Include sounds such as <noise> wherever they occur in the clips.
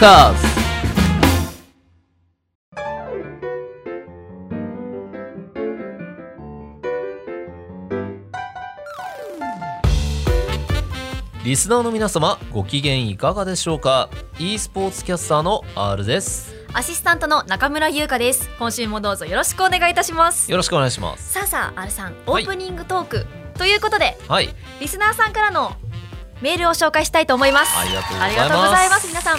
カーズリスナーの皆様ご機嫌いかがでしょうか？e スポーツキャスターの R です。アシスタントの中村優香です。今週もどうぞよろしくお願いいたします。よろしくお願いします。さあさあ R さんオはい。ープニングトーク、ということではい。リスナーさんからのメールを紹介したいと思います。ありがとうございます。皆さん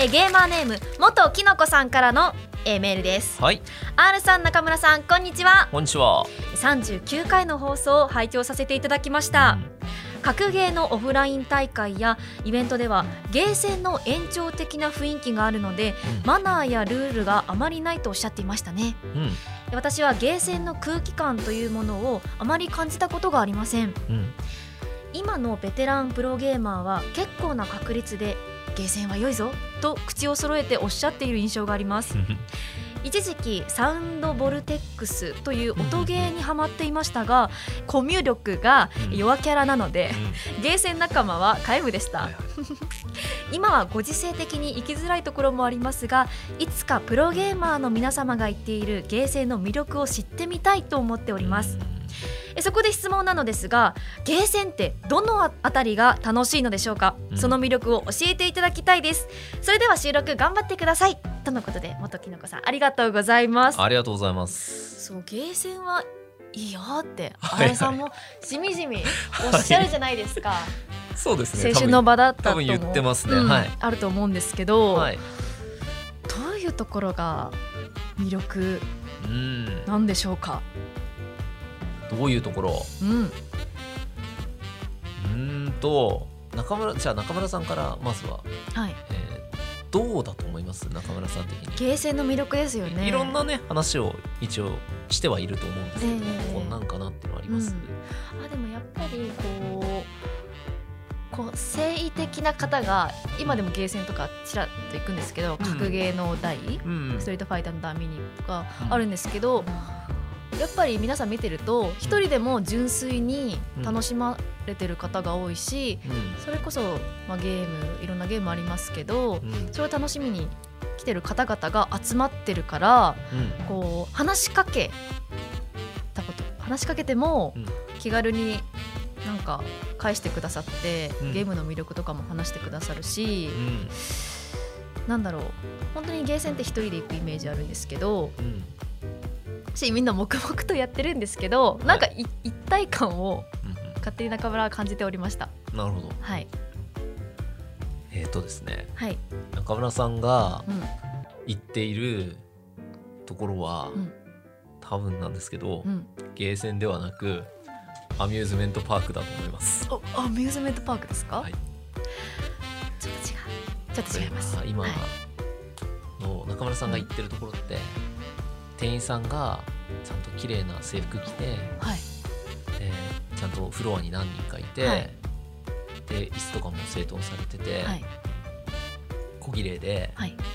えゲーマーネーム元きのこさんからのえメールです。はい。R さん中村さんこんにちは。こんにちは。39回の放送を拝聴させていただきました、格ゲーのオフライン大会やイベントではゲーセンの延長的な雰囲気があるので、うん。マナーやルールがあまりないとおっしゃっていましたね。うん。うん私はゲーセンの空気感というものをあまり感じたことがありません。うん。今のベテランプロゲーマーは結構な確率でゲーセンは良いぞと口を揃えておっしゃっている印象があります。一時期サウンドボルテックスという音ゲーにハマっていましたがコミュ力が弱キャラなのでゲーセン仲間は皆無でした、<laughs> 今はご時世的に生きづらいところもありますがいつかプロゲーマーの皆様が言っているゲーセンの魅力を知ってみたいと思っておりますえそこで質問なのですがゲーセンってどのあたりが楽しいのでしょうか、うん。その魅力を教えていただきたいです。それでは収録頑張ってください。とのことで元きのこさんありがとうございます。ありがとうございます。そうゲーセンはいいよってはいはい。あれさんもしみじみおっしゃるじゃないですか、そうですね。青春の場だったと言ってますね。うんはい。あると思うんですけど、はい。どういうところが魅力うん。なんでしょうか？どういうところ？うん。うーんと中村じゃあ中村さんからまずは、はい。えーどうだと思います？中村さん的に、ゲーセンの魅力ですよね。いろんなね話を一応してはいると思うんですけど、ええこんなんかなっていうのはあります、あでもやっぱりこうこう誠意的な方が今でもゲーセンとかちらっと行くんですけど、格ゲーの台、うんストリートファイターの台見に行くとかうん。あるんですけど、やっぱり皆さん見てると一人でも純粋に楽しまれてる方が多いし、うん。それこそ、まあ、ゲームいろんなゲームありますけど、うん。それを楽しみに来てる方々が集まってるからうん。こう話しかけたこと話しかけてもうん。気軽になんか返してくださって、うん。ゲームの魅力とかも話してくださるし、うん。なんだろう。本当にゲーセンって一人で行くイメージあるんですけどうんしみんな黙々とやってるんですけど、なんかい一体感をうん勝手に中村は感じておりました。なるほど。はい。えっ、とですね。はい。中村さんがうん。言っているところは、うん。多分なんですけど、うん。ゲーセンではなくアミューズメントパークだと思います。おアミューズメントパークですか、はい。ちょっと違う。ちょっと違います。今はい。の中村さんが言ってるところって、店員さんがちゃんと綺麗な制服着て、はい。えーちゃんとフロアに何人かいて、はい。で椅子とかも整頓されてて、はい。小綺麗で、はい。なんていう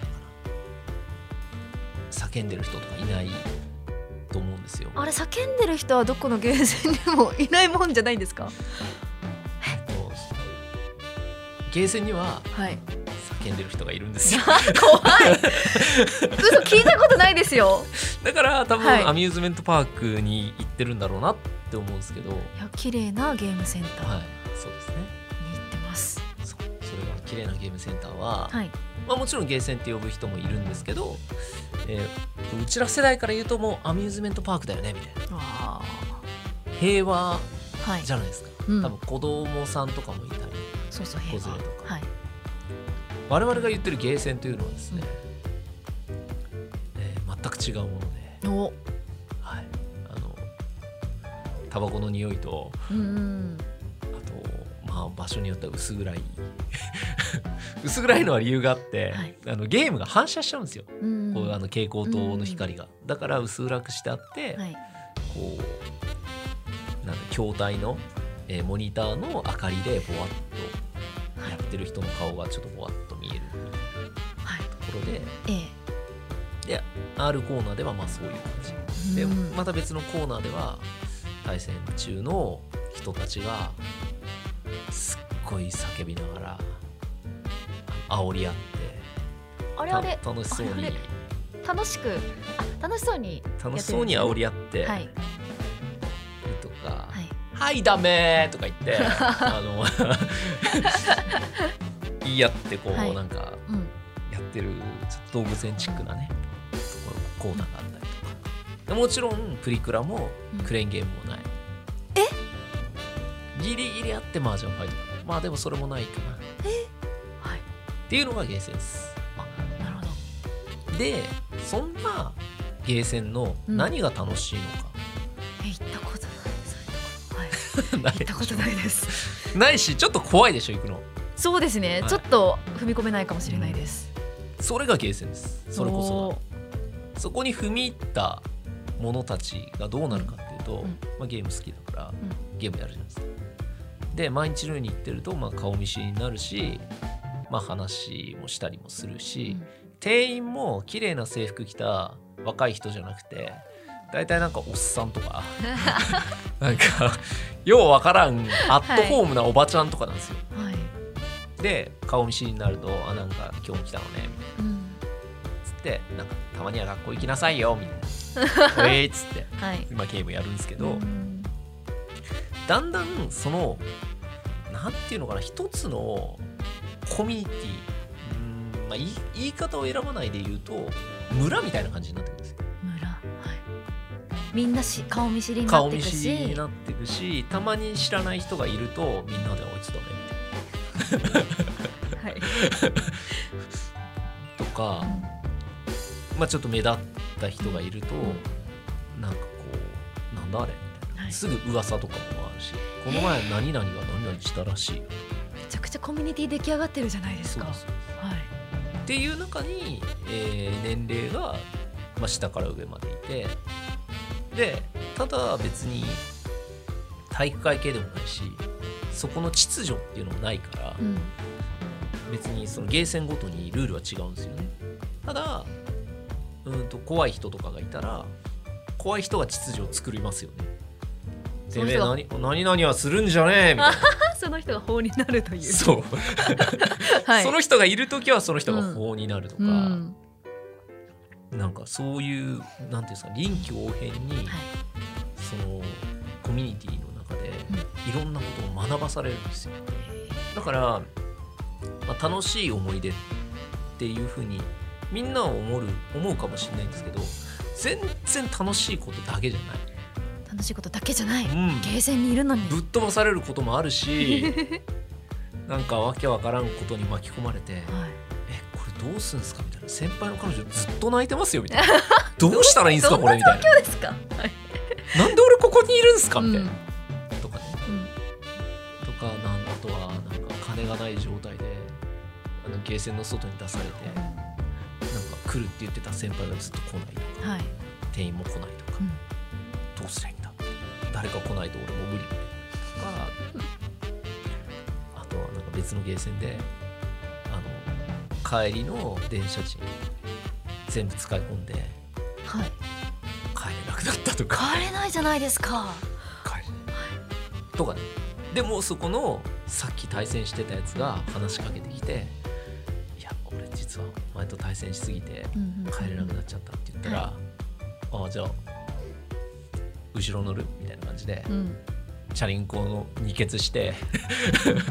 のかな。叫んでる人とかいないと思うんですよ。あれ叫んでる人はどこのゲーセンにもいないもんじゃないんですか？とゲーセンにははい叫んでる人がいるんですよ。<laughs> 怖い。嘘聞いたことないですよ。<laughs> だから多分、はい。アミューズメントパークに行ってるんだろうなって思うんですけど、はい、いや綺麗なゲームセンター。にそうですね。行ってます。そう。それが綺麗なゲームセンターは、はい。まあ、もちろんゲーセンって呼ぶ人もいるんですけど、えーうちら世代から言うともうアミューズメントパークだよねみたいな。あ平和ーはい。じゃないですか、うん。多分子供さんとかもいたりそうそう平和。子連れとか。はい我々が言ってるゲーセンというのはですね、えー全く違うもので、お。はい、あのタバコの匂いとうんうん。あと、まあ、場所によっては薄暗い。<laughs> 薄暗いのは理由があって、はい。あのゲームが反射しちゃうんですよ、うんこうあの蛍光灯の光が、だから薄暗くしてあって、はい。こうなんだ筐体の、えーモニターの明かりでぼわっとやってる人の顔がちょっとぼわっと見える。はい。ところでえで R コーナーではまあそういう感じ。でまた別のコーナーでは対戦中の人たちがすっごい叫びながら煽り合ってたあれあれ楽しそうに。楽しくあ楽しそうに楽しそうに煽り合ってはい。とかはい「はいダメ!」とか言って <laughs> あの <laughs> 言い合ってこう、はい。なんかうん。やってるちょっと動物園チックなねところコーナーがあったりとか。でもちろんプリクラもうん。クレーンゲームもない、え？ギリギリあってマージャンファイトまあでもそれもないかな。っはい。ていうのがゲーセンですあなるほど。でそんなゲーセンの何が楽しいのか、え行ったこと <laughs> 行ったことないです。ないしちょっと怖いでしょ行くの。そうですね、はい。ちょっと踏み込めないかもしれないです、それがゲーセンです。それこそそこに踏み入った者たちがどうなるかっていうと、うん。まあ、ゲーム好きだから、ん。ゲームやるじゃないですか。で毎日のように行ってると、まあ、顔見知りになるし、まあ、話もしたりもするし、うん。店員も綺麗な制服着た若い人じゃなくて大体なんかおっさんとか。<laughs> なんかようわからんアットホームなおばちゃんとかなんですよ、はい、で顔見知りになると「あなんか今日も来たのね」みたいな。うん、つってなんかたまには学校行きなさいよみたいな「<laughs> えい」っつってはい今ゲームやるんですけど、うん。だんだんそのなんていうのかな一つのコミュニティうん、まあ、言い言い方を選ばないで言うと村みたいな感じになってくるみんなし顔見知りになっていく顔見知りしになっていくしたまに知らない人がいるとみんなで「あいつだね」みたいはい、な <laughs> とか、まあ、ちょっと目立った人がいると、なんかこう「なんだあれ?」みたいな、はい。すぐ噂とかもあるし「この前何々が何々したらしい。よ」めちゃくちゃコミュニティ出来上がってるじゃないですか。そうです。はい。っていう中に、えー年齢が、まあ、下から上までいてでただ別に体育会系でもないしそこの秩序っていうのもないからうん。別にそのゲーセンごとにルールは違うんですよね。ただうんと怖い人とかがいたら怖い人が秩序を作りますよね。てめえ何何々はするんじゃねえみたいな。<laughs> その人が法になるという。そう、<laughs> はい。その人がいる時はその人が法になるとか、うんなんかそういうなんていうんですか臨機応変にはい。そのコミュニティの中でいろんなことを学ばされるんですよ。だから、まあ、楽しい思い出っていうふうにみんなは思う思うかもしれないんですけど全然楽しいことだけじゃない、楽しいことだけじゃない、うん。ゲーセンにいるのに。ぶっ飛ばされることもあるし <laughs> なんかわけわからんことに巻き込まれてはいどうすんすかみたいな。先輩の彼女ずっと泣いてますよみたいな。<laughs> どうしたらいいんすかこれみたいな。ですか？はい。なんで俺ここにいるんすかみたいな、うんとかね。うん。とかなんあとはなんか金がない状態であのゲーセンの外に出されてなんか来るって言ってた先輩がずっと来ないとか。はい。店員も来ないとか、うん。どうすりゃいいんだ誰か来ないと俺も無理とかあとはなんか別のゲーセンで帰りの電車賃全部使い込んではい。帰れなくなったとか。帰れないじゃないですか。帰れない。とかね。でもそこのさっき対戦してたやつが話しかけてきて「いや俺実はお前と対戦しすぎて帰れなくなっちゃった」って言ったら「ああじゃあ後ろ乗る?」みたいな感じでうんチャリンコの二血して。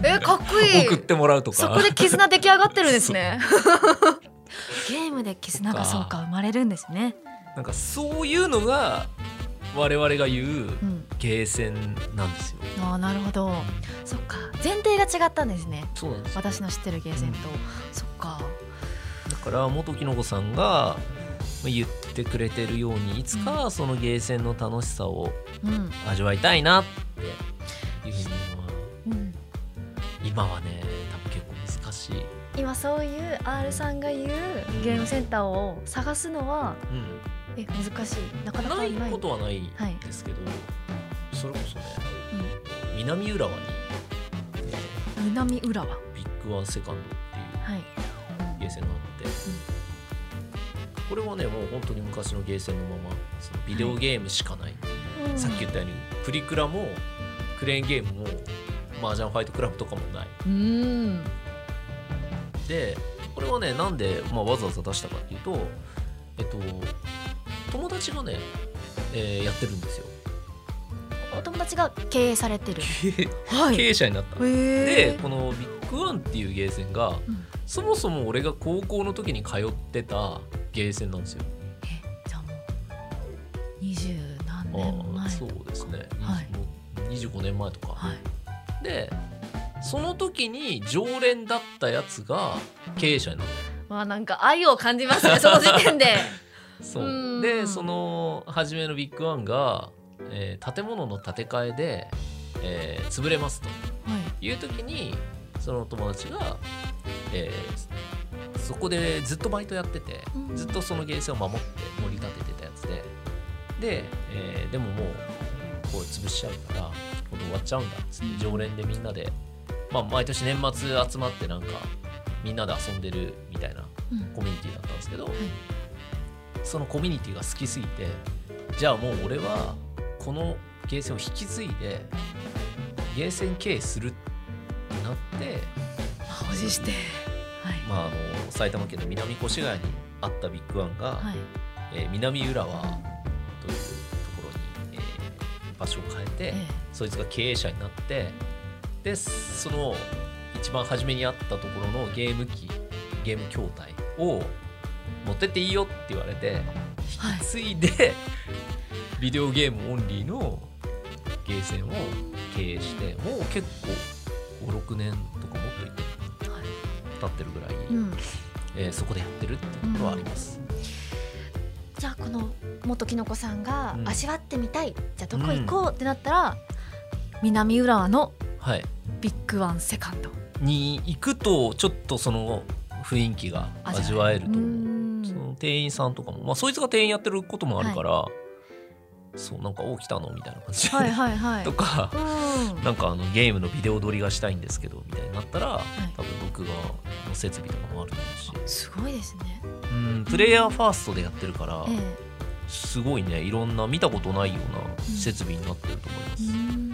えかっこいい。送ってもらうとか。そこで絆出来上がってるんですね。<laughs> ゲームで絆がそうか生まれるんですね。なんかそういうのが我々が言ううんゲーセンなんですよ。ああなるほど。そっか。前提が違ったんですね。そうなんですよ。私の知ってるゲーセンと、そっか。だから元木の子さんが言ってくれてるようにいつかそのゲーセンの楽しさをうん。味わいたいなって今はね多分結構難しい、今そういう R さんが言うゲームセンターを探すのはえ難しい。なかなかなないいことはないはいですけど、それこそね南浦和に、南浦和。ービッグワンセカンドっていうはい。ゲーセンがあって、これはねもう本当に昔のゲーセンのままそのビデオゲームしかない、さっき言ったようにプリクラもクレーンゲームもマージャンファイトクラブとかもない。うん。でこれはねなんで、まあ、わざわざ出したかっていうとえっと友達がね、えー、やってるんですよ。お友達が経営されてる、はい、経営者になったでこのビッグワンっていうゲーセンが、うん、そもそも俺が高校の時に通ってたゲーセンなんですよ。えじゃあもう二十何年前そうですね、はい、25年前とか、はい、でその時に常連だったやつが経営者になった。まあなんか愛を感じますね <laughs> その時点で。そう。でその初めのビッグワンが、えー、建物の建て替えで、えー、潰れますと、い、う時にその友達が、えー、そこでずっとバイトやってて、ずっとそのゲーセンを守って盛り立ててたやつで。で、えー、でももうこう潰しちゃうから終わっちゃうんだっつって常連でみんなで、まあ、毎年年末集まってなんかみんなで遊んでるみたいなコミュニティだったんですけど、うんはい。そのコミュニティが好きすぎてじゃあもう俺はこのゲーセンを引き継いでゲーセン経営するってなって保持して、はい。まあ、あの埼玉県の南越谷にあったビッグワンが、はい。えー、南浦和という場所を変えて、ええ、そいつが経営者になってでその一番初めにあったところのゲーム機ゲーム筐体を持ってっていいよって言われて引き継いで、はい、ビデオゲームオンリーのゲーセンを経営してもう結構56年とかもっといってる、はい、経ってるぐらい、うん、えー、そこでやってるっていうところはあります。うん、じゃあこの元きのこさんが味わってみたい、うん、じゃあどこ行こうってなったら、南浦和のビッグワンセカンド、に行くとちょっとその雰囲気が味わえると思う。その店員さんとかも、まあ、そいつが店員やってることもあるから、はい、そうなんか「お来たの?」みたいな感じで、はいはいはい、とか、うん、なんかあのゲームのビデオ撮りがしたいんですけどみたいになったら、はい、多分録画の設備とかもあると思うしすごいですね。うんプレイヤーファーストでやってるから、ええ、すごいねいろんな見たことないような設備になってると思います。うん。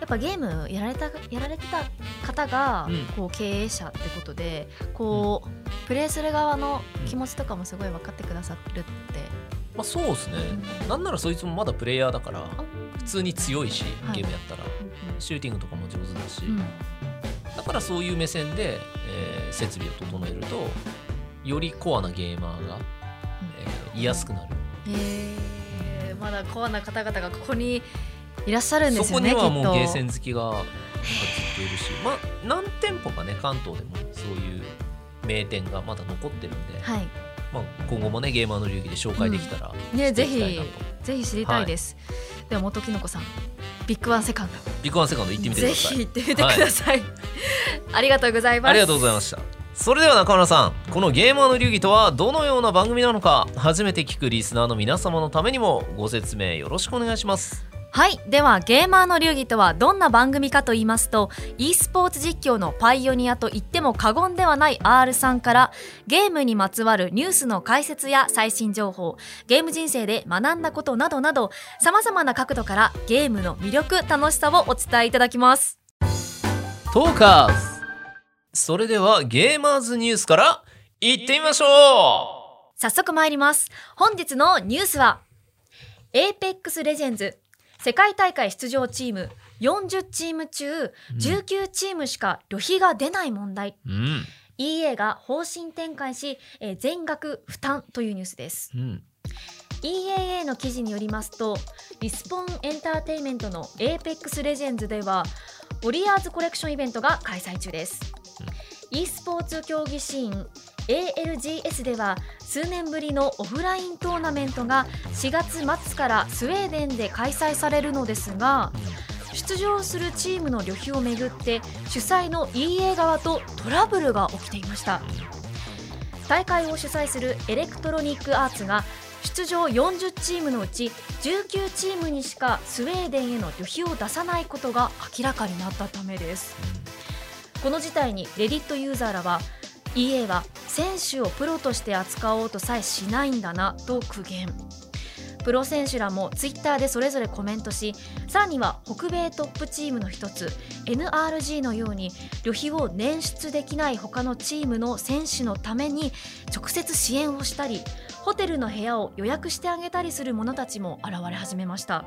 やっぱゲームやられたやられてた方がこう経営者ってことで、こう、プレイする側の気持ちとかもすごい分かってくださるって、まあそうですね、うん、なんならそいつもまだプレイヤーだから普通に強いし、ゲームやったら、シューティングとかも上手だし、うん、だからそういう目線で、えー、設備を整えるとよりコアなゲーマーが、えー、いやすくなる。へえー、まだコアな方々がここにいらっしゃるんですよねそこにはもうゲーセン好きがずっといるし。まあ何店舗かね関東でもそういう名店がまだ残ってるんで、はいまあ、今後もねゲーマーの流儀で紹介できたら、うん、ねぜひぜひ知りたいです、はい、では元きのこさん。ビッグワンセカンド。ビッグワンセカンド行ってみてください。ぜひ行ってみてください、はい、<laughs> ありがとうございます。ありがとうございました。それでは中村さんこのゲーマーの流儀とはどのような番組なのか初めて聞くリスナーの皆様のためにもご説明よろしくお願いしますはい。ではゲーマーの流儀とはどんな番組かと言いますと e スポーツ実況のパイオニアと言っても過言ではない R さんからゲームにまつわるニュースの解説や最新情報ゲーム人生で学んだことなどなどさまざまな角度からゲームの魅力楽しさをお伝えいただきます。トーカーズ。それではゲーマーズニュースからいってみましょう。早速参ります。本日のニュースは Apex レジェンズ世界大会出場チーム40チーム中19チームしか旅費が出ない問題、うん、EA が方針転換し、えー、全額負担というニュースです、うん。EAA の記事によりますとリスポンエンターテインメントの APEX レジェンズではウォリアーズコレクションイベントが開催中です、うん、e スポーツ競技シーン ALGS では数年ぶりのオフライントーナメントが4月末からスウェーデンで開催されるのですが出場するチームの旅費をめぐって主催の EA 側とトラブルが起きていました。大会を主催するエレクトロニックアーツが出場40チームのうち19チームにしかスウェーデンへの旅費を出さないことが明らかになったためです。この事態にレディットユーザーらは EA は選手をプロとして扱おうとさえしないんだなと苦言プロ選手らもツイッターでそれぞれコメントしさらには北米トップチームの一つ NRG のように旅費を捻出できない他のチームの選手のために直接支援をしたりホテルの部屋を予約してあげたりする者たちも現れ始めました。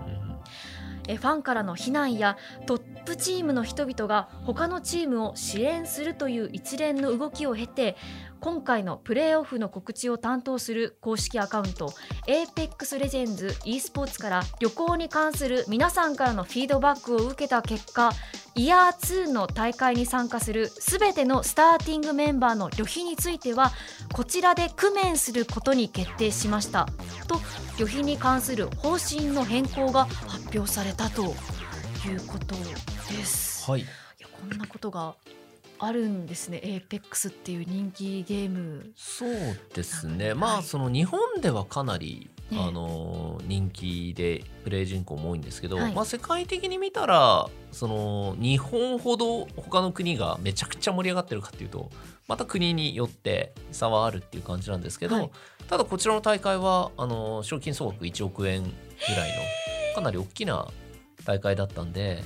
えファンからの非難やトップチームの人々が他のチームを支援するという一連の動きを経て今回のプレーオフの告知を担当する公式アカウント APEX レジェンズ e スポーツから旅行に関する皆さんからのフィードバックを受けた結果イヤー2の大会に参加するすべてのスターティングメンバーの旅費についてはこちらで工面することに決定しましたと旅費に関する方針の変更が発表されたと。いうことです。はい、いやこんなことがあるんですね。APEX っていう人気ゲーム。そうですね。まあその日本ではかなり、あの人気でプレイ人口も多いんですけど、はい、まあ、世界的に見たらその日本ほど他の国がめちゃくちゃ盛り上がってるかっていうとまた国によって差はあるっていう感じなんですけど、はい、ただこちらの大会はあの賞金総額1億円ぐらいのかなり大きな大会だったんで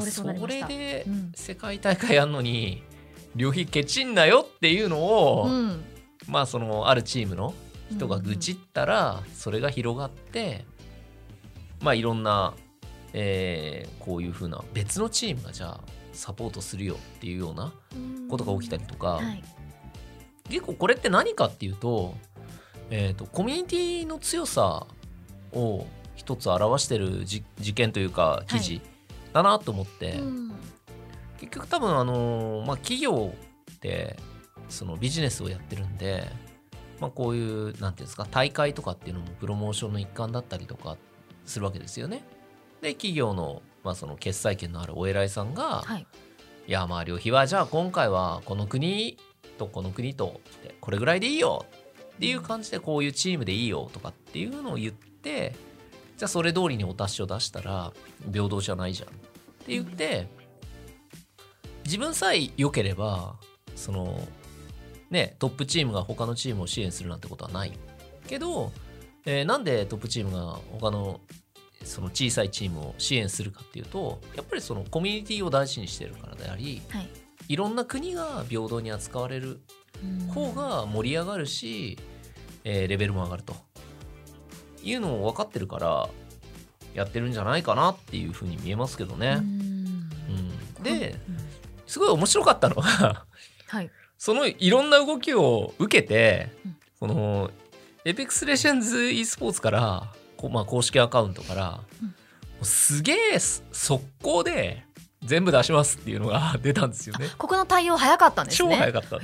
それで世界大会やんのに旅費ケチんなよっていうのを、うん、まあそのあるチームの人が愚痴ったらそれが広がって、まあいろんな、えー、こういうふうな別のチームがじゃあサポートするよっていうようなことが起きたりとか、はい、結構これって何かっていうと,、えーと、コミュニティの強さを一つ表してる事件というか記事だなと思って、うん、結局多分あの、まあ、企業ってそのビジネスをやってるんで、まあ、こういうなんていうんですか大会とかっていうのもプロモーションの一環だったりとかするわけですよね。で企業の,、まあその決裁権のあるお偉いさんが、はい、いやまあ旅費はじゃあ今回はこの国とこの国とこれぐらいでいいよっていう感じでこういうチームでいいよとかっていうのを言ってじゃあそれ通りにお達しを出したら平等じゃないじゃん。って言って、自分さえ良ければそのねトップチームが他のチームを支援するなんてことはない。けど、えー、なんでトップチームが他のその小さいチームを支援するかっていうとやっぱりそのコミュニティを大事にしてるからであり、はい、いろんな国が平等に扱われる方が盛り上がるし、えー、レベルも上がるというのを分かってるからやってるんじゃないかなっていうふうに見えますけどね。うん、で、すごい面白かったのははい、そのいろんな動きを受けて、うん、このエペックスレジェンズ e スポーツからこ、まあ、公式アカウントから、うん、すげえ速攻で全部出しますっていうのが <laughs> 出たんですよね。ここの対応早かったんですね。超早かった。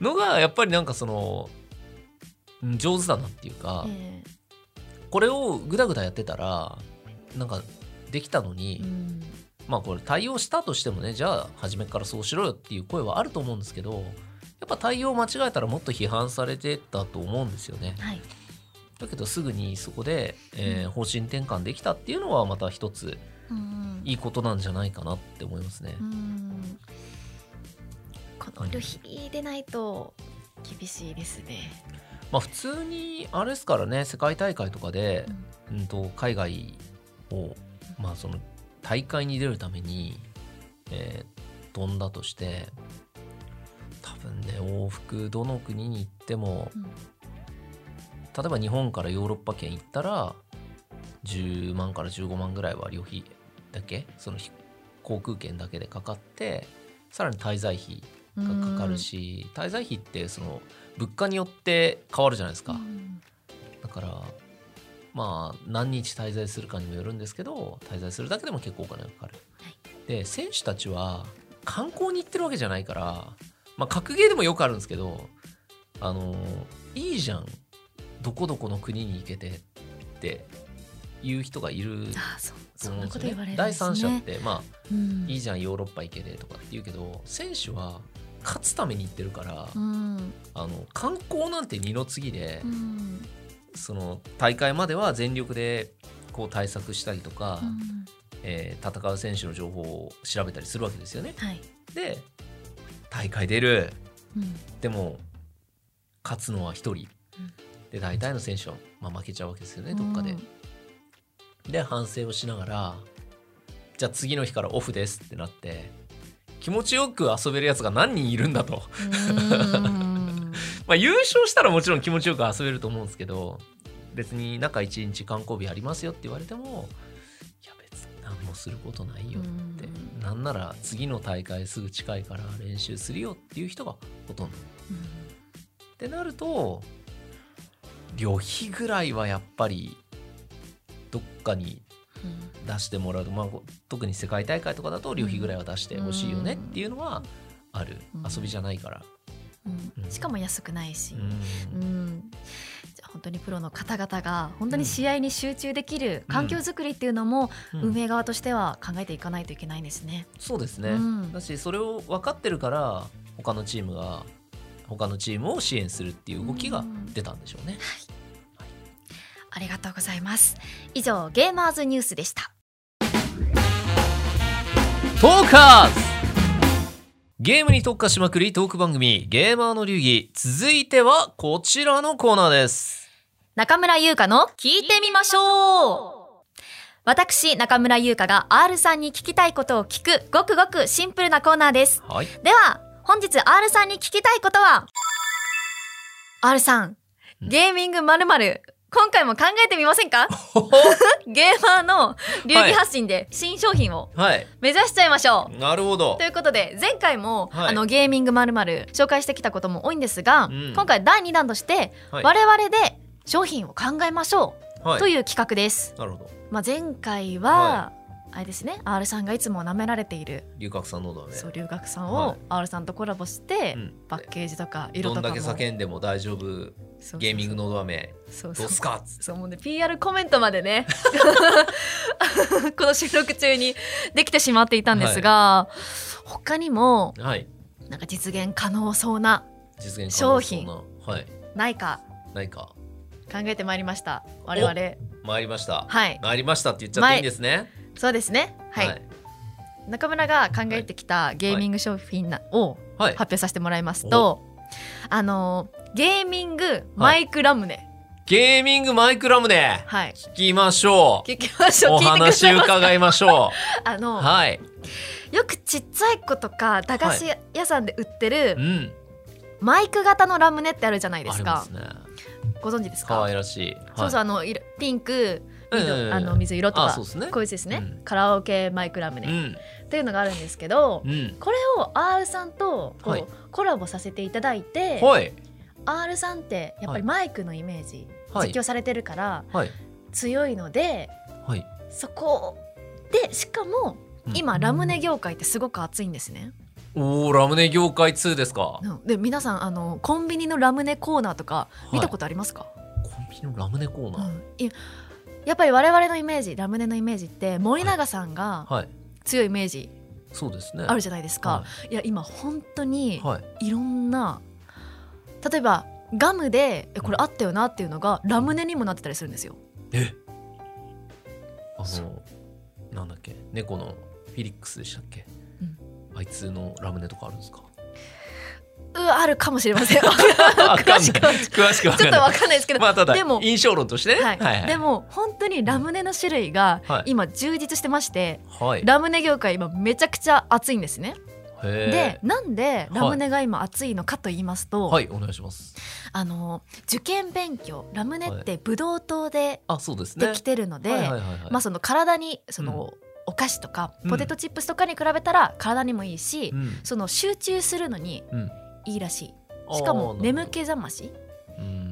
のがやっぱりなんかその上手だなっていうか、えー、これをぐだぐだやってたらなんかできたのに、うん、まあこれ対応したとしてもねじゃあ初めからそうしろよっていう声はあると思うんですけどやっぱ対応間違えたらもっと批判されてたと思うんですよね。はい、だけどすぐにそこで、えー、方針転換できたっていうのはまた一ついいことなんじゃないかなって思いますね。この旅費でないと厳しいですね。まあ、普通にあれですからね世界大会とかで、うん、うんと海外を、まあ、その大会に出るために、えー、飛んだとして多分ね往復どの国に行っても、うん、例えば日本からヨーロッパ圏行ったら10万から15万ぐらいは旅費だけその航空券だけでかかってさらに滞在費がかかるし、滞在費ってその物価によって変わるじゃないですか、だからまあ何日滞在するかにもよるんですけど滞在するだけでも結構お金がかかる、はい、で選手たちは観光に行ってるわけじゃないからまあ格ゲーでもよくあるんですけどあのいいじゃん。どこどこの国に行けてっていう人がいると思うんですよね。第三者ってまあ、うん、いいじゃんヨーロッパ行けてとかって言うけど選手は勝つために行ってるから、うん、あの観光なんて二の次で、うん、その大会までは全力でこう対策したりとか、うん、えー、戦う選手の情報を調べたりするわけですよね。はい、で大会出る、でも勝つのは1人、で大体の選手は、まあ、負けちゃうわけですよねどっかで。うんで反省をしながらじゃあ次の日からオフですってなって気持ちよく遊べるやつが何人いるんだと。<laughs> まあ優勝したらもちろん気持ちよく遊べると思うんですけど別に中1日観光日ありますよって言われてもいや別に何もすることないよってうんなんなら次の大会すぐ近いから練習するよっていう人がほとんど。ってなると旅費ぐらいはやっぱりどっかにうん出してもらうと、まあ、特に世界大会とかだと旅費ぐらいは出してほしいよねうんっていうのはある、うん。遊びじゃないから。うん。うん。しかも安くないし、うん。うん。じゃあ本当にプロの方々が本当に試合に集中できる環境づくりっていうのもうん。運営側としては考えていかないといけないんですね。そうですね、うん。だしそれを分かってるから他のチームが他のチームを支援するっていう動きが出たんでしょうね。ありがとうございます。以上ゲーマーズニュースでした。トーカーズ。ゲームに特化しまくりトーク番組ゲーマーの流儀。続いてはこちらのコーナーです。中村優香の聞いてみましょう。私中村優香が R さんに聞きたいことを聞くごくごくシンプルなコーナーです。はい。では本日 R さんに聞きたいことは？R さんうん。ゲーミングまるまる今回も考えてみませんか？<laughs> ゲーマーの流儀発信で新商品をはい。目指しちゃいましょう、なるほど。ということで前回も、はい。あのゲーミングまるまる紹介してきたことも多いんですが、うん。今回第2弾として、はい。我々で商品を考えましょう、はい。という企画です。なるほど。まあ、前回は、あれですね。R さんがいつも舐められている。龍角散のだね。そう留学さんをはい。R さんとコラボして、うん。パッケージとか色とかも。どんだけ叫んでも大丈夫。ゲーミングのど飴どうすか？そうもうね PR コメントまでね。<laughs> この収録中にできてしまっていたんですが、他にもはい。なんか実現可能そうな商品そうな。はい。ないか。ないか。考えてまいりました。我々。参りました。はい。参りましたって言っちゃっていいんですねそうですね。はい、中村が考えてきたゲーミング商品なをはい。発表させてもらいますと、あのゲーミングマイクラムネ。ゲーミングマイクラムネ？はい、聞きましょう。聞きましょう。お話伺いましょう。<laughs> あの、はい。よくちっちゃい子とか駄菓子屋さんで売ってるうん。マイク型のラムネってあるじゃないですか。ね。ご存知です可か愛らしい。そうそううあの色ピンク緑、うんうんうん。あの水色とかね。こういうですね、うん。カラオケマイクラムネ、ん。っていうのがあるんですけど、うん。これを R さんとこう、はい。コラボさせていただいて、はい。R さんってやっぱりマイクのイメージ、はい。実況されてるからはい。強いのではい。そこでしかもうん。今、ラムネ業界ってすごく熱いんですね。おーラムネ業界2ですか？うん。で皆さんあのコンビニのラムネコーナーとか見たことありますか、コンビニのラムネコーナー？うん。いやっぱり我々のイメージラムネのイメージって森永さんがはい。強いイメージそうですね。あるじゃないですか、、はい。や今本当にはい。いろんな例えばガムでえこれあったよなっていうのがラムネにもなってたりするんですよ。え？あそのなんだっけ？猫のフィリックスでしたっけ、うん。あいつのラムネとかあるんですか？うあるかもしれません。詳しくは。詳しくわかんない。ちょっとわかんないですけど、まあでも印象論としてね。はい。でも本当にラムネの種類がはい。今充実してまして、はい。ラムネ業界今めちゃくちゃ熱いんですね。でなんでラムネが今熱いのかと言いますと、はいお願いします。あの受験勉強ラムネってブドウ糖であそうですね。できてるので、体にその、お菓子とかうん。ポテトチップスとかに比べたら体にもいいし、うん。その集中するのにうんいいらしい。しかも眠気覚まし？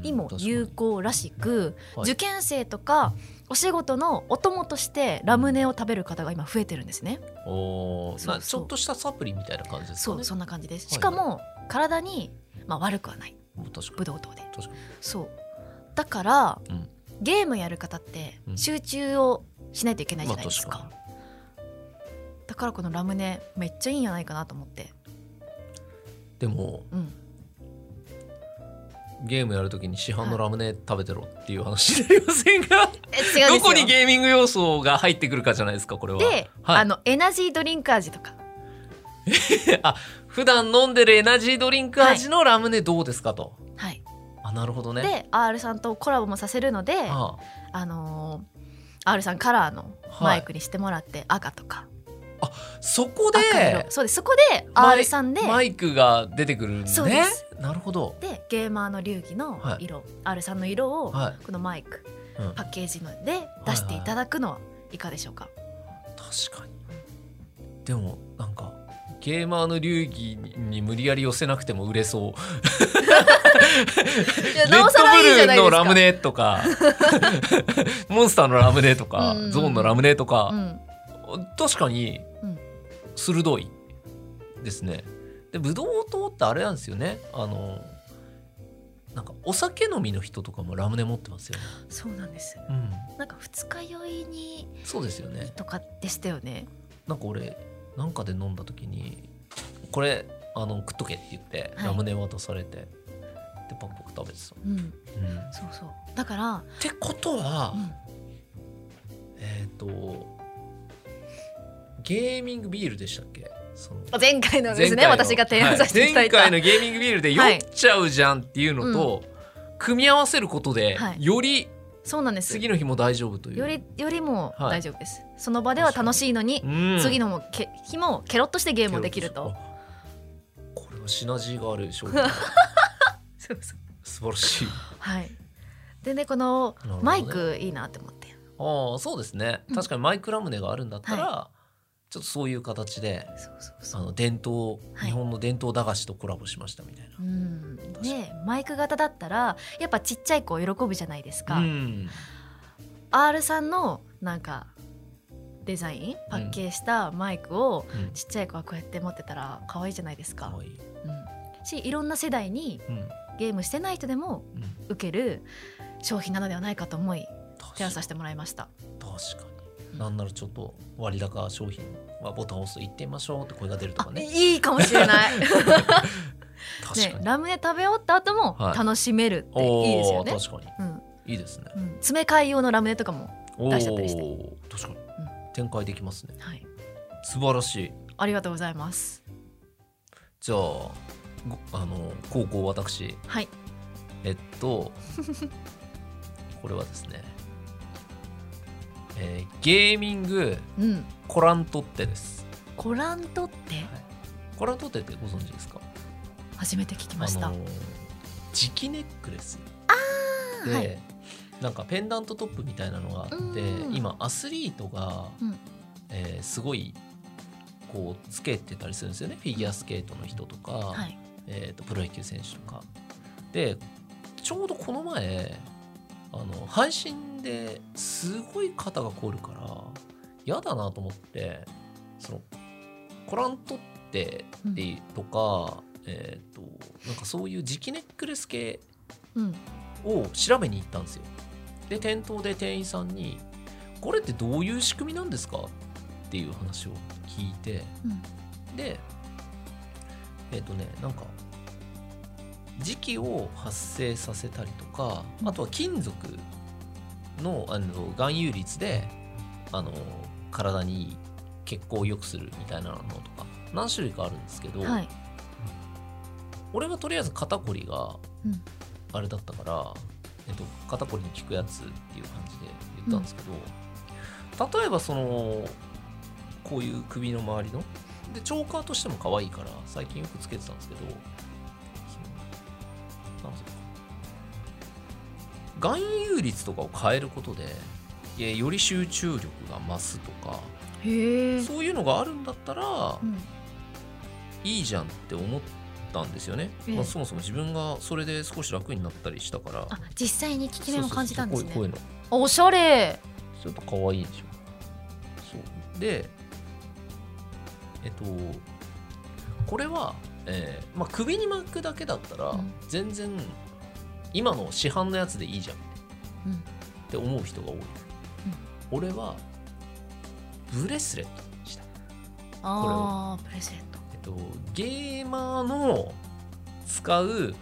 にも有効らしく、はい。受験生とかお仕事のお供としてラムネを食べる方が今増えてるんですね。おーそうちょっとしたサプリみたいな感じですか？ねそうそんな感じです。はい。しかも体にまあ悪くはない。ブドウ糖で。そう。だから、うん。ゲームやる方ってうん。集中をしないといけないじまあゃないですか,、確かだからこのラムネめっちゃいいんじゃないかなと思って、にでもうん、ゲームやるときに市販のラムネ食べてろっていう話になりませんがえ違うんですよ。どこにゲーミング要素が入ってくるかじゃないですかこれは。で、はい。あのエナジードリンク味とか。<laughs> あ普段飲んでるエナジードリンク味のラムネどうですかと、はい。ああなるほどね。で R さんとコラボもさせるのであ、あのー、R さんカラーのマイクにしてもらって、はい、赤とかあそこでそうです。そこで R さんでマイクが出てくるんです。ねなるほど。でゲーマーの流儀の色、はい、R さんの色をこのマイク、はい、パッケージので出していただくのはいかでしょうか、確かに。でもなんかゲーマーの流儀に無理やり寄せなくても売れそう。レッドブルのラムネとか。<laughs> モンスターのラムネとか、うんうん、ゾーンのラムネとか、うん、確かに鋭いですね。でブドウ糖ってあれなんですよねあのなんかお酒飲みの人とかもラムネ持ってますよね。そうなんです。うん、なんか二日酔いにそうですよね。とかでしたよね。なんか俺なんかで飲んだ時にこれあの食っとけって言って、ラムネ渡されてでパクパク食べてた、うん、うん、そうそうだからってことは、うん、えっ、ー、とゲーミングビールでしたっけ？前回のですね私が提案させていただいた、はい、前回のゲーミングビールで酔っちゃうじゃんっていうのと、組み合わせることで、よりそうなんです。次の日も大丈夫という。よりよりも大丈夫です、はい、その場では楽しいのに、次のもけ日もケロッとしてゲームもできると。これはシナジーがある商品。<laughs> 素晴らしい。はい。でねこのマイクいいなって思って。ああそうですね。確かにマイクラムネがあるんだったら、はい、ちょっとそういう形であの伝統、日本の伝統駄菓子とコラボしましたみたいな。うん。ねマイク型だったらやっぱちっちゃい子喜ぶじゃないですか。うん、R さんのなんかデザインパッケージしたマイクをちっちゃい子はこうやって持ってたら可愛いじゃないですか。うん、しいろんな世代にゲームしてない人でも受ける商品なのではないかと思い提案させてもらいました。確かになんならちょっと割高商品はボタンを押すと行ってみましょうって声が出るとかね。いいかもしれない。<laughs> ね、ラムネ食べ終わった後も楽しめるっていいですよね、はい、確かに、うん、いいですね、うん、詰め替え用のラムネとかも出しちゃったりして。確かに、うん、展開できますね、はい、素晴らしい。ありがとうございます。じゃああの高校私。はい。えっと <laughs> これはですねえー、ゲーミング、うん、コラントッテです。コラントッテ、はい、コラントッテってご存知ですか？初めて聞きました、あのー、磁気ネックレス。で、はい、なんかペンダントトップみたいなのがあって今アスリートが、うん、えー、すごいこうつけてたりするんですよね。フィギュアスケートの人とか、はい、えーと、プロ野球選手とか。でちょうどこの前あの配信ですごい肩が凝るから嫌だなと思ってそのコラントってでとか、うん、えっ、となんかそういう磁気ネックレス系を調べに行ったんですよ。で店頭で店員さんに「これってどういう仕組みなんですか?」っていう話を聞いて、うん、でえっ、ー、とねなんか磁気を発生させたりとかあとは金属のあの含有率であの体にいい血行を良くするみたいなのとか何種類かあるんですけど、はい、俺はとりあえず肩こりがあれだったから、うん、えっと、肩こりに効くやつっていう感じで言ったんですけど、うん、例えばそのこういう首の周りのでチョーカーとしても可愛いから最近よくつけてたんですけど含有率とかを変えることでより集中力が増すとかそういうのがあるんだったら、うん、いいじゃんって思ったんですよね、まあ、そもそも自分がそれで少し楽になったりしたから。あ実際に効き目も感じたんですね。こういうの。おしゃれ。ちょっと可愛いでしょそう。でえっとこれは、えーまあ、首に巻くだけだったら、全然今の市販のやつでいいじゃん。って思う人が多い、うん、俺はブレスレットにした。ああブレスレット、えっと、ゲーマーの使う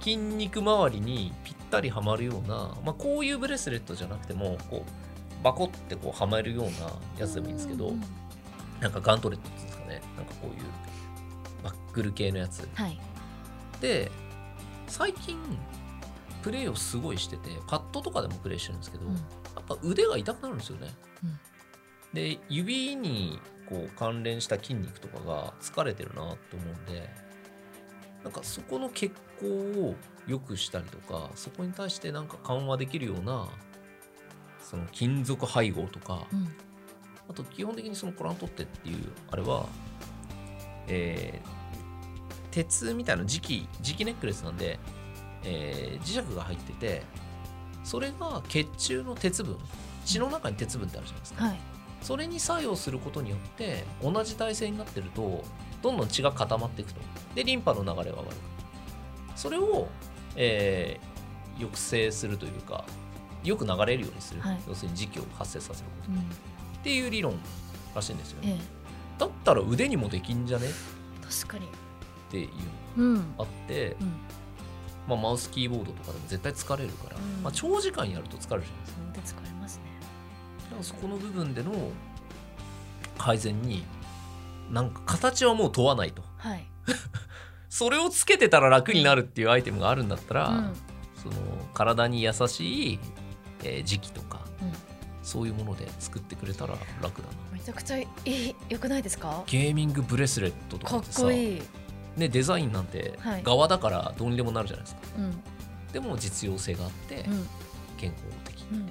筋肉周りにぴったりはまるような、まあ、こういうブレスレットじゃなくてもこうバコってこうはまるようなやつでもいいんですけど、なんかガントレットっていうんですかね。なんかこういうバックル系のやつ、はい、で最近プレーをすごいしててパッドとかでもプレーしてるんですけど、うん。やっぱ腕が痛くなるんですよね。うん。で指にこう関連した筋肉とかが疲れてるなと思うんでなんかそこの血行を良くしたりとかそこに対してなんか緩和できるようなその金属配合とか、うん。あと基本的にそのコラントッテっていうあれは、えー鉄みたいな磁気磁気ネックレスなんで、えー磁石が入っててそれが血中の鉄分血の中に鉄分ってあるじゃないですか、はい。それに作用することによって同じ体勢になってるとどんどん血が固まっていくと。でリンパの流れが上がる。それを、えー抑制するというかよく流れるようにする、はい。要するに磁気を発生させること。うん。っていう理論らしいんですよね、ええ。だったら腕にもできんじゃね？確かに。っていううん。のがあって、うんまあ、マウスキーボードとかでも絶対疲れるから、うん。まあ、長時間やると疲れるじゃないですか。腕疲れますね。だからそこの部分での改善になんか形はもう問わないと。はい。<laughs> それをつけてたら楽になるっていうアイテムがあるんだったら、うん。その体に優しい、えー時期とかうん。そういうもので作ってくれたら楽だな。めちゃくちゃいい良くないですか？ゲーミングブレスレットとかっかってさこいいね、デザインなんてはい。側だからどうにでもなるじゃないですか、うん。でも実用性があってうん。健康的、うん。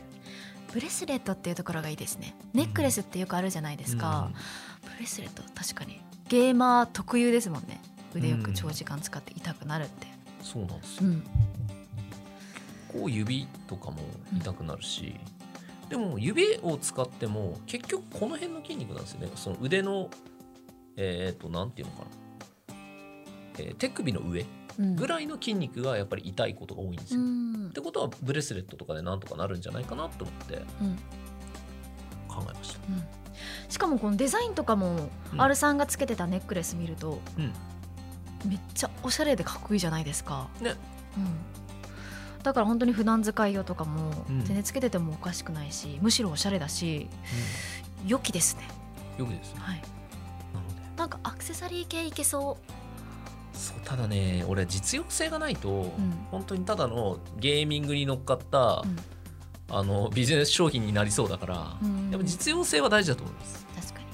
ブレスレットっていうところがいいですね。ネックレスってよくあるじゃないですか、ブレスレット確かに。ゲーマー特有ですもんね。腕よく長時間使って痛くなるって。うんそうなんですよ、うん。こう指とかも痛くなるし、でも指を使っても結局この辺の筋肉なんですよね。その腕のえっ、となんていうのかな、えー手首の上うん。ぐらいの筋肉がやっぱり痛いことが多いんですうよ、ん。ってことはブレスレットとかでなんとかなるんじゃないかなと思ってうん。考えました。うん。しかもこのデザインとかも、うん。R さんがつけてたネックレス見るとうん。めっちゃおしゃれでかっこいいじゃないですか。ね。うん、だから本当に普段使い用とかもうん。全然つけててもおかしくないし、むしろおしゃれだし良きですね。よくですね。はい。なのでなんかアクセサリー系いけそそうただね俺実用性がないと、う。うん。本当にただのゲーミングに乗っかった、うん。あのビジネス商品になりそうだから、うん。やっぱ実用性は大事だと思います。確かに。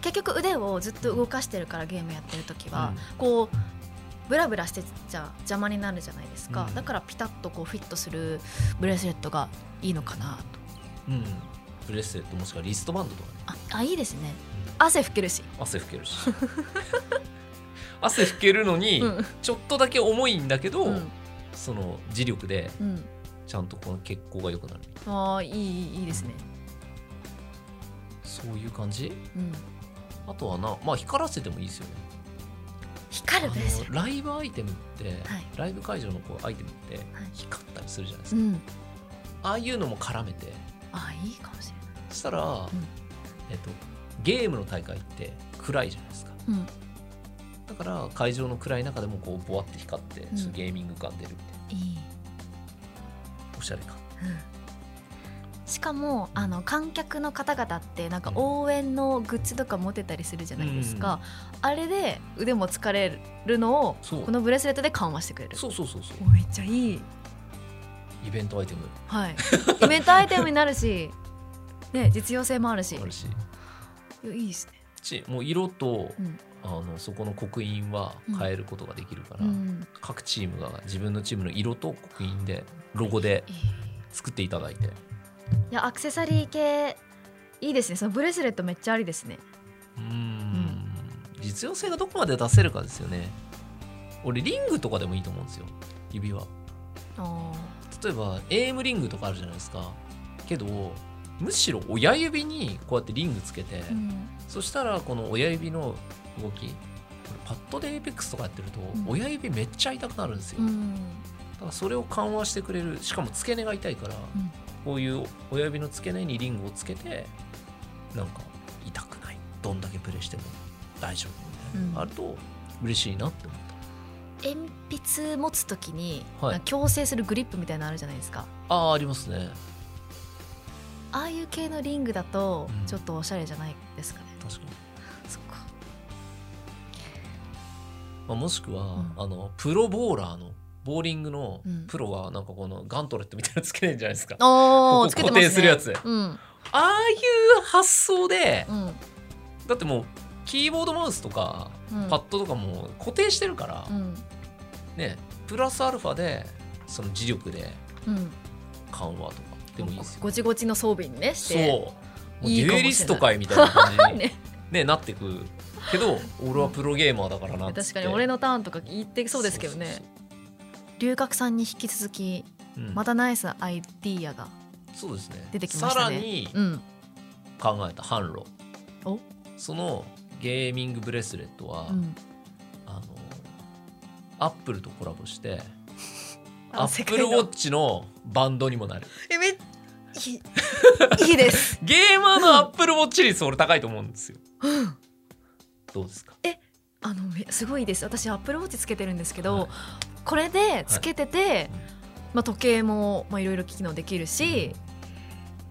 結局腕をずっと動かしてるからゲームやってる時は、うん。こうブラブラしてちゃ邪魔になるじゃないですか、うん。だからピタッとこうフィットするブレスレットがいいのかなと。うん、ブレスレットもしくはリストバンドとかね。ああいいですね。汗拭けるし、汗拭けるし <laughs> 汗拭けるのにうん。ちょっとだけ重いんだけど、うん。その磁力でうん、ちゃんとこの血行が良くなるああいいいいいいですね、そういう感じ？うん、あとはなまあ光らせてもいいですよね。光るブレスレッあのライブアイテムって、はい。ライブ会場のこうアイテムってはい。光ったりするじゃないですか、トうん。ああいうのも絡めて。ああいいかもしれそしたら、えっと、ゲームの大会って暗いじゃないですか。ないうんだから会場の暗い中でもこうボワって光ってん。ちょっとゲーミング感出るみたいいい、なおしゃれ感うん、しかもあの観客の方々ってなんか応援のグッズとか持てたりするじゃないですか、あれで腕も疲れるのをこのブレスレットで緩和してくれる。そうそうそうそう。おめっちゃいい。イベントアイテム。はい。イベントアイテムになるしね実用性もあるし。あるし。いやいいですね。しもう色と、うんあのそこの刻印は変えることができるから、うん。各チームが自分のチームの色と刻印でロゴでいいい作っていただいて。やアクセサリー系いいですね。そのブレスレットめっちゃありですね。うーん。実用性がどこまで出せるかですよね。俺リングとかでもいいと思うんですよ。指輪。あ例えばエイムリングとかあるじゃないですか。けどむしろ親指にこうやってリングつけて、ーうん。そしたらこの親指の動き。これパッドで Apex とかやってると、ん。親指めっちゃ痛くなるんですよ、だうん。からそれを緩和してくれる。しかも付け根が痛いから、うん。こういう親指の付け根にリングをつけてなんか痛くない。どんだけプレイしても大丈夫みたいな。あると嬉しいなって思った、鉛筆持つときに、矯正するグリップみたいなのあるじゃないですか。ああありますね。ああいう系のリングだとうん。ちょっとおしゃれじゃないですかね、確かに、まあ、もしくは、うん。あのプロボーラーのボーリングのプロはなんかこのガントレットみたいなのつけてるんじゃないですか、ここ固定するやつ、うん、ああいう発想で、うん。だってもうキーボードマウスとかうん。パッドとかも固定してるから、うん。ねプラスアルファでその磁力でうん。緩和とかでもいいですよ。ごちごちの装備にねしそう。てもうもしれない。デュエリストかいみたいな感じに、<laughs> ねね、なってくけど俺はプロゲーマーだからなって。確かに俺のターンとか言ってそうですけどね。龍角さんに引き続きまたナイスアイディアがそうですね。出てきましたね。さらにうん。考えた販路お？そのゲーミングブレスレットは、うん。あのアップルとコラボして <laughs> あアップルウォッチのバンドにもなる。えめいいいいです。<laughs> ゲーマーのアップルウォッチ率俺高いと思うんですよ。うん。どうですか？あのめすごいです。私アップルウォッチつけてるんですけど、はい。これでつけてて、まあ、時計もまあいろいろ機能できるし、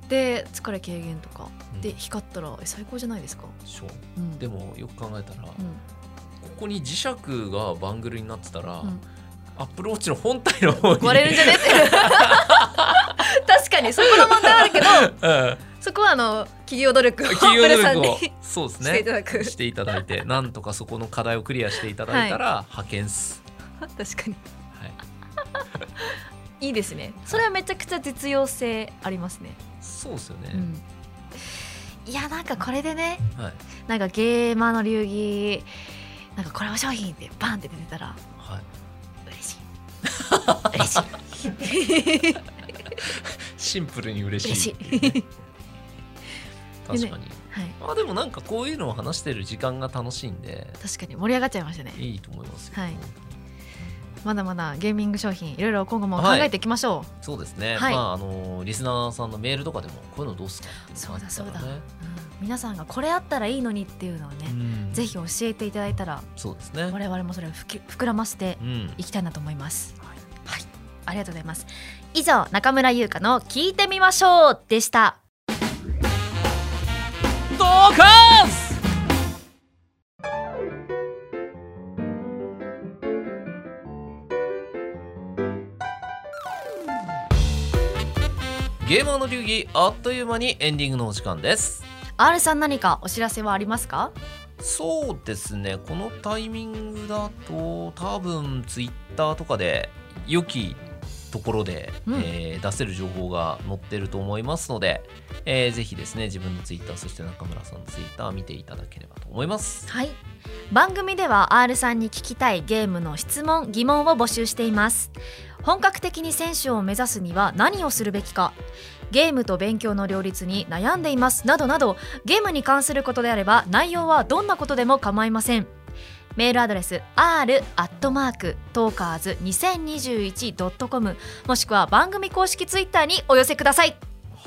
で疲れ軽減とか、うん。で光ったらえ最高じゃないですか、そう。うん、でもよく考えたら、こうん。こに磁石がバングルになってたら、うん。アップルウォッチの本体の方に割れるんじゃねって <laughs> 確かにそこの問題あるけどうん。そこはあの企業努力をそうですしていたねだく、していただいてなんとかそこの課題をクリアしていただいたら、派遣っす、確かに。はい、<laughs> いいですね。それはめちゃくちゃ実用性ありますね、そうですよね、うん、いやなんかこれでねはい。なんかゲーマーの流儀なんかコラボ商品ってバンって出てたらはい。嬉しい。嬉しい <laughs> シンプルに嬉しい嬉しい。確かに、はい。まあでもなんかこういうのを話してる時間が楽しいんで。確かに。盛り上がっちゃいましたね。いいと思いますよ、はい。まだまだゲーミング商品いろいろ今後も考えていきましょう、そうですね、はい。まああのリスナーさんのメールとかでもこういうのどうっすかっていそうだそうだ、うん。皆さんがこれあったらいいのにっていうのをね、うん。ぜひ教えていただいたらそうですね。我々もそれをふき膨らませてうん。いきたいなと思います、はい。はい、ありがとうございます以上中村優香の聞いてみましょうでした。ドーカーズ！ゲーマーの流儀あっという間にエンディングのお時間です。R さん何かお知らせはありますか？そうですね。このタイミングだと多分ツイッターとかで良きところで、うん。えー出せる情報が載ってると思いますので、えーぜひですね自分のツイッターそして中村さんのツイッター見ていただければと思います。はい。番組では R さんに聞きたいゲームの質問疑問を募集しています。本格的に選手を目指すには何をするべきか。ゲームと勉強の両立に悩んでいますなどなどゲームに関することであれば内容はどんなことでも構いませんメールアドレス r アットマークトーカーズ 2021.com もしくは番組公式ツイッターにお寄せください。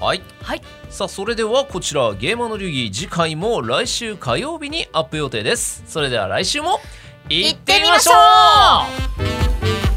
はい。はい。さあそれではこちらゲーマーの流儀次回も来週火曜日にアップ予定です。それでは来週も行ってみましょう